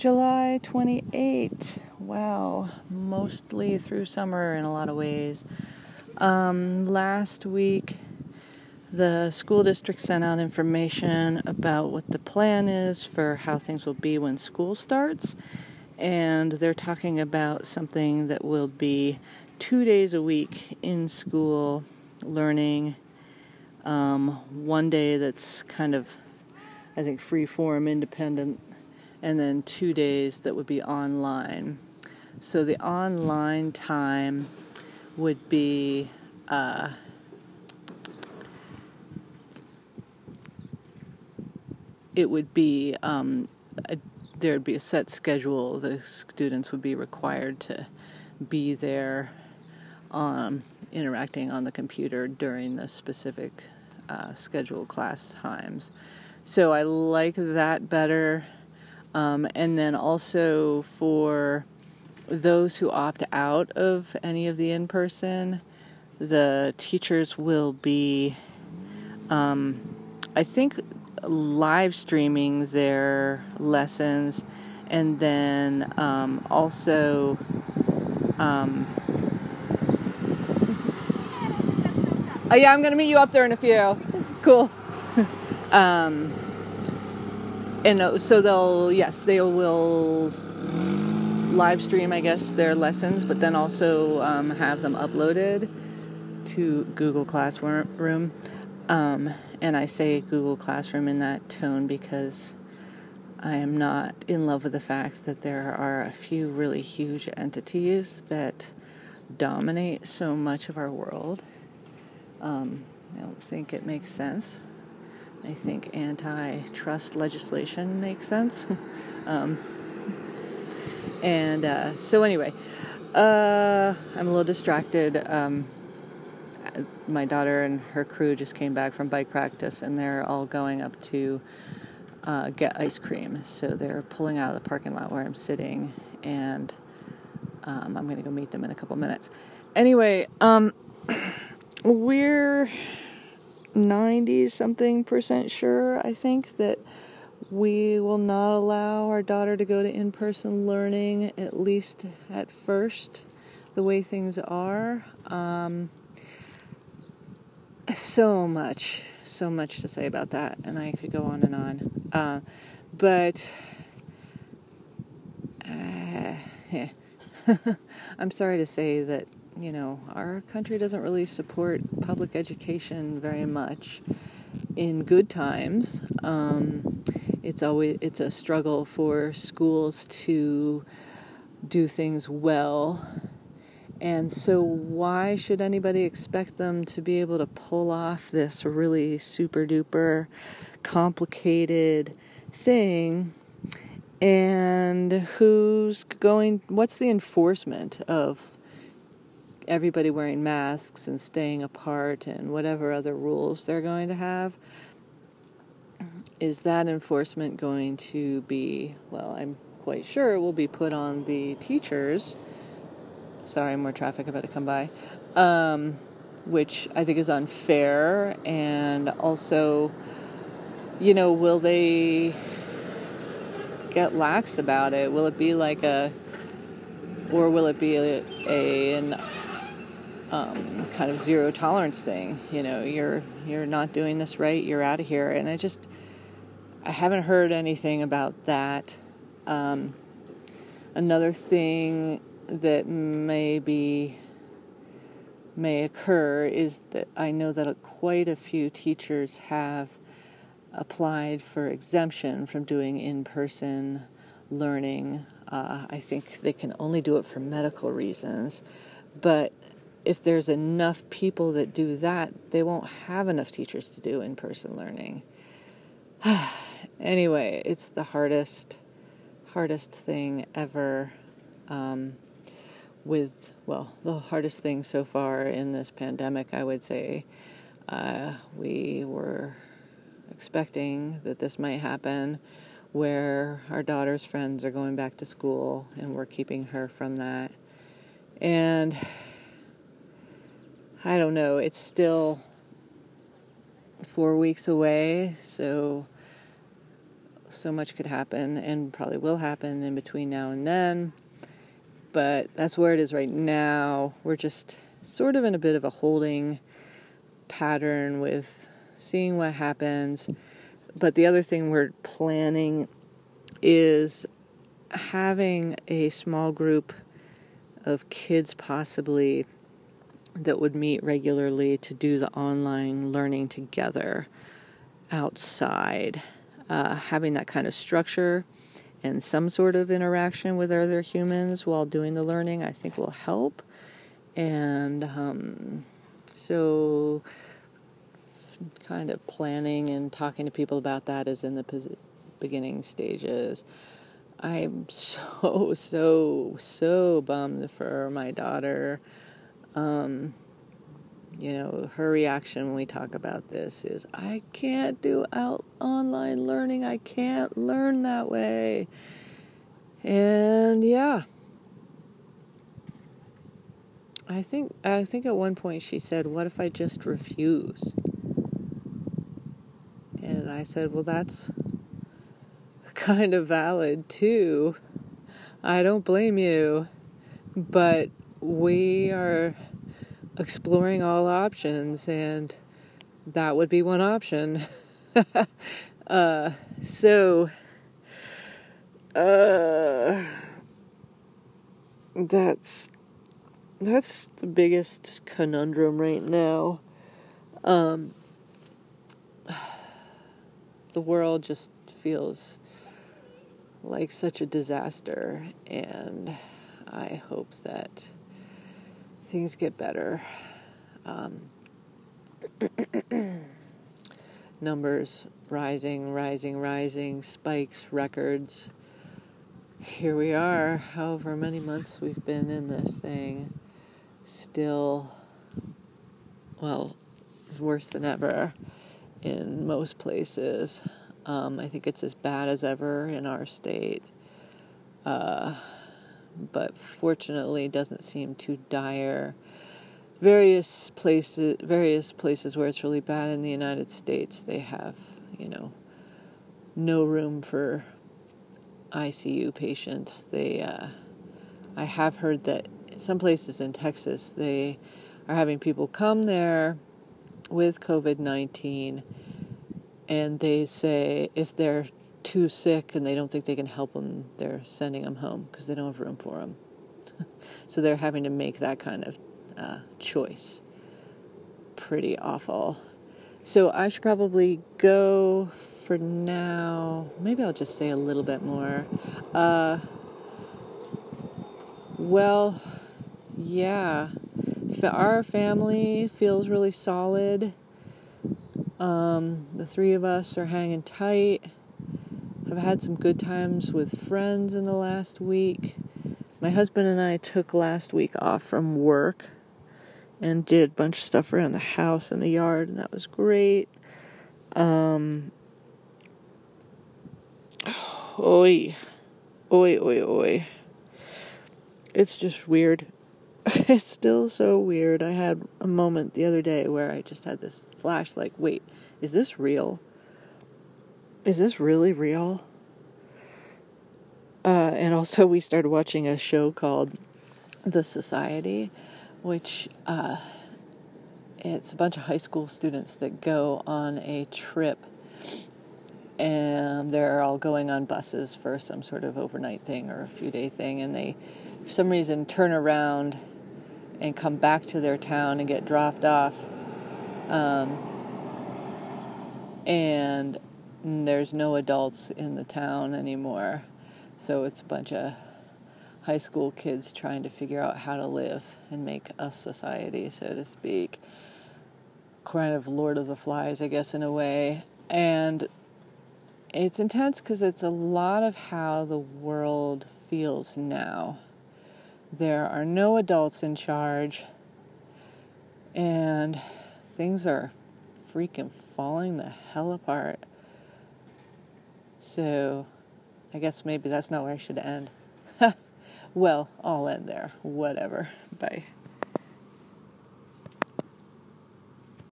July 28. Wow, mostly through summer in a lot of ways. Um, last week, the school district sent out information about what the plan is for how things will be when school starts. And they're talking about something that will be two days a week in school learning. Um, one day that's kind of, I think, free form, independent, and then two days that would be online. So the online time would be. Uh, it would be um, there would be a set schedule. The students would be required to be there, um, interacting on the computer during the specific uh, scheduled class times. So I like that better. Um, and then also for those who opt out of any of the in person, the teachers will be, um, I think, live streaming their lessons. And then um, also oh yeah i'm gonna meet you up there in a few. Cool. Um, and uh, so they'll yes they will live stream i guess their lessons but then also um, have them uploaded to google classroom um, and I say Google Classroom in that tone because I am not in love with the fact that there are a few really huge entities that dominate so much of our world. Um, I don't think it makes sense. I think antitrust legislation makes sense. um, and uh, so, anyway, uh, I'm a little distracted. Um, my daughter and her crew just came back from bike practice and they're all going up to uh, get ice cream. So they're pulling out of the parking lot where I'm sitting and um, I'm going to go meet them in a couple minutes. Anyway, um, we're 90 something percent sure, I think, that we will not allow our daughter to go to in person learning, at least at first, the way things are. Um, so much, so much to say about that, and I could go on and on. Uh, but uh, I'm sorry to say that you know our country doesn't really support public education very much. In good times, um, it's always it's a struggle for schools to do things well and so, why should anybody expect them to be able to pull off this really super duper complicated thing? And who's going, what's the enforcement of everybody wearing masks and staying apart and whatever other rules they're going to have? Is that enforcement going to be, well, I'm quite sure it will be put on the teachers Sorry, more traffic about to come by. Um, which I think is unfair. And also, you know, will they get lax about it? Will it be like a, or will it be a, a an um, kind of zero tolerance thing? You know, you're you're not doing this right. You're out of here. And I just, I haven't heard anything about that. Um, another thing that maybe may occur is that I know that quite a few teachers have applied for exemption from doing in person learning. Uh, I think they can only do it for medical reasons, but if there's enough people that do that, they won't have enough teachers to do in person learning. anyway, it's the hardest, hardest thing ever. Um, with, well, the hardest thing so far in this pandemic, I would say. Uh, we were expecting that this might happen where our daughter's friends are going back to school and we're keeping her from that. And I don't know, it's still four weeks away, so so much could happen and probably will happen in between now and then. But that's where it is right now. We're just sort of in a bit of a holding pattern with seeing what happens. But the other thing we're planning is having a small group of kids, possibly, that would meet regularly to do the online learning together outside. Uh, having that kind of structure and some sort of interaction with other humans while doing the learning, I think will help. And um, so, kind of planning and talking to people about that is in the beginning stages. I'm so, so, so bummed for my daughter. Um, you know, her reaction when we talk about this is, I can't do out online learning. I can't learn that way. And yeah. I think I think at one point she said, "What if I just refuse?" And I said, "Well, that's kind of valid too. I don't blame you, but we are exploring all options, and that would be one option. uh, so, uh, that's that's the biggest conundrum right now. Um, the world just feels like such a disaster, and I hope that things get better. Um, numbers rising, rising, rising, spikes, records. Here we are, however many months we've been in this thing, still, well, worse than ever in most places. Um, I think it's as bad as ever in our state. Uh, but fortunately, doesn't seem too dire. Various places, various places where it's really bad in the United States, they have, you know, no room for ICU patients. They, uh, I have heard that some places in Texas they are having people come there with COVID nineteen and they say if they're too sick and they don't think they can help them, they're sending them home because they don't have room for them. so they're having to make that kind of uh, choice. Pretty awful. So I should probably go for now. Maybe I'll just say a little bit more. Uh, well, yeah. Our family feels really solid. Um, the three of us are hanging tight. I've had some good times with friends in the last week. My husband and I took last week off from work and did a bunch of stuff around the house and the yard, and that was great. Um, oi, oi, oi, oi. It's just weird. it's still so weird. I had a moment the other day where I just had this flash like, wait, is this real? Is this really real? Uh, and also, we started watching a show called The Society, which uh, it's a bunch of high school students that go on a trip, and they're all going on buses for some sort of overnight thing or a few day thing, and they, for some reason, turn around and come back to their town and get dropped off. Um, and there's no adults in the town anymore. So it's a bunch of high school kids trying to figure out how to live and make a society, so to speak. Kind of Lord of the Flies, I guess, in a way. And it's intense because it's a lot of how the world feels now. There are no adults in charge, and things are freaking falling the hell apart. So, I guess maybe that's not where I should end. well, I'll end there. Whatever. Bye.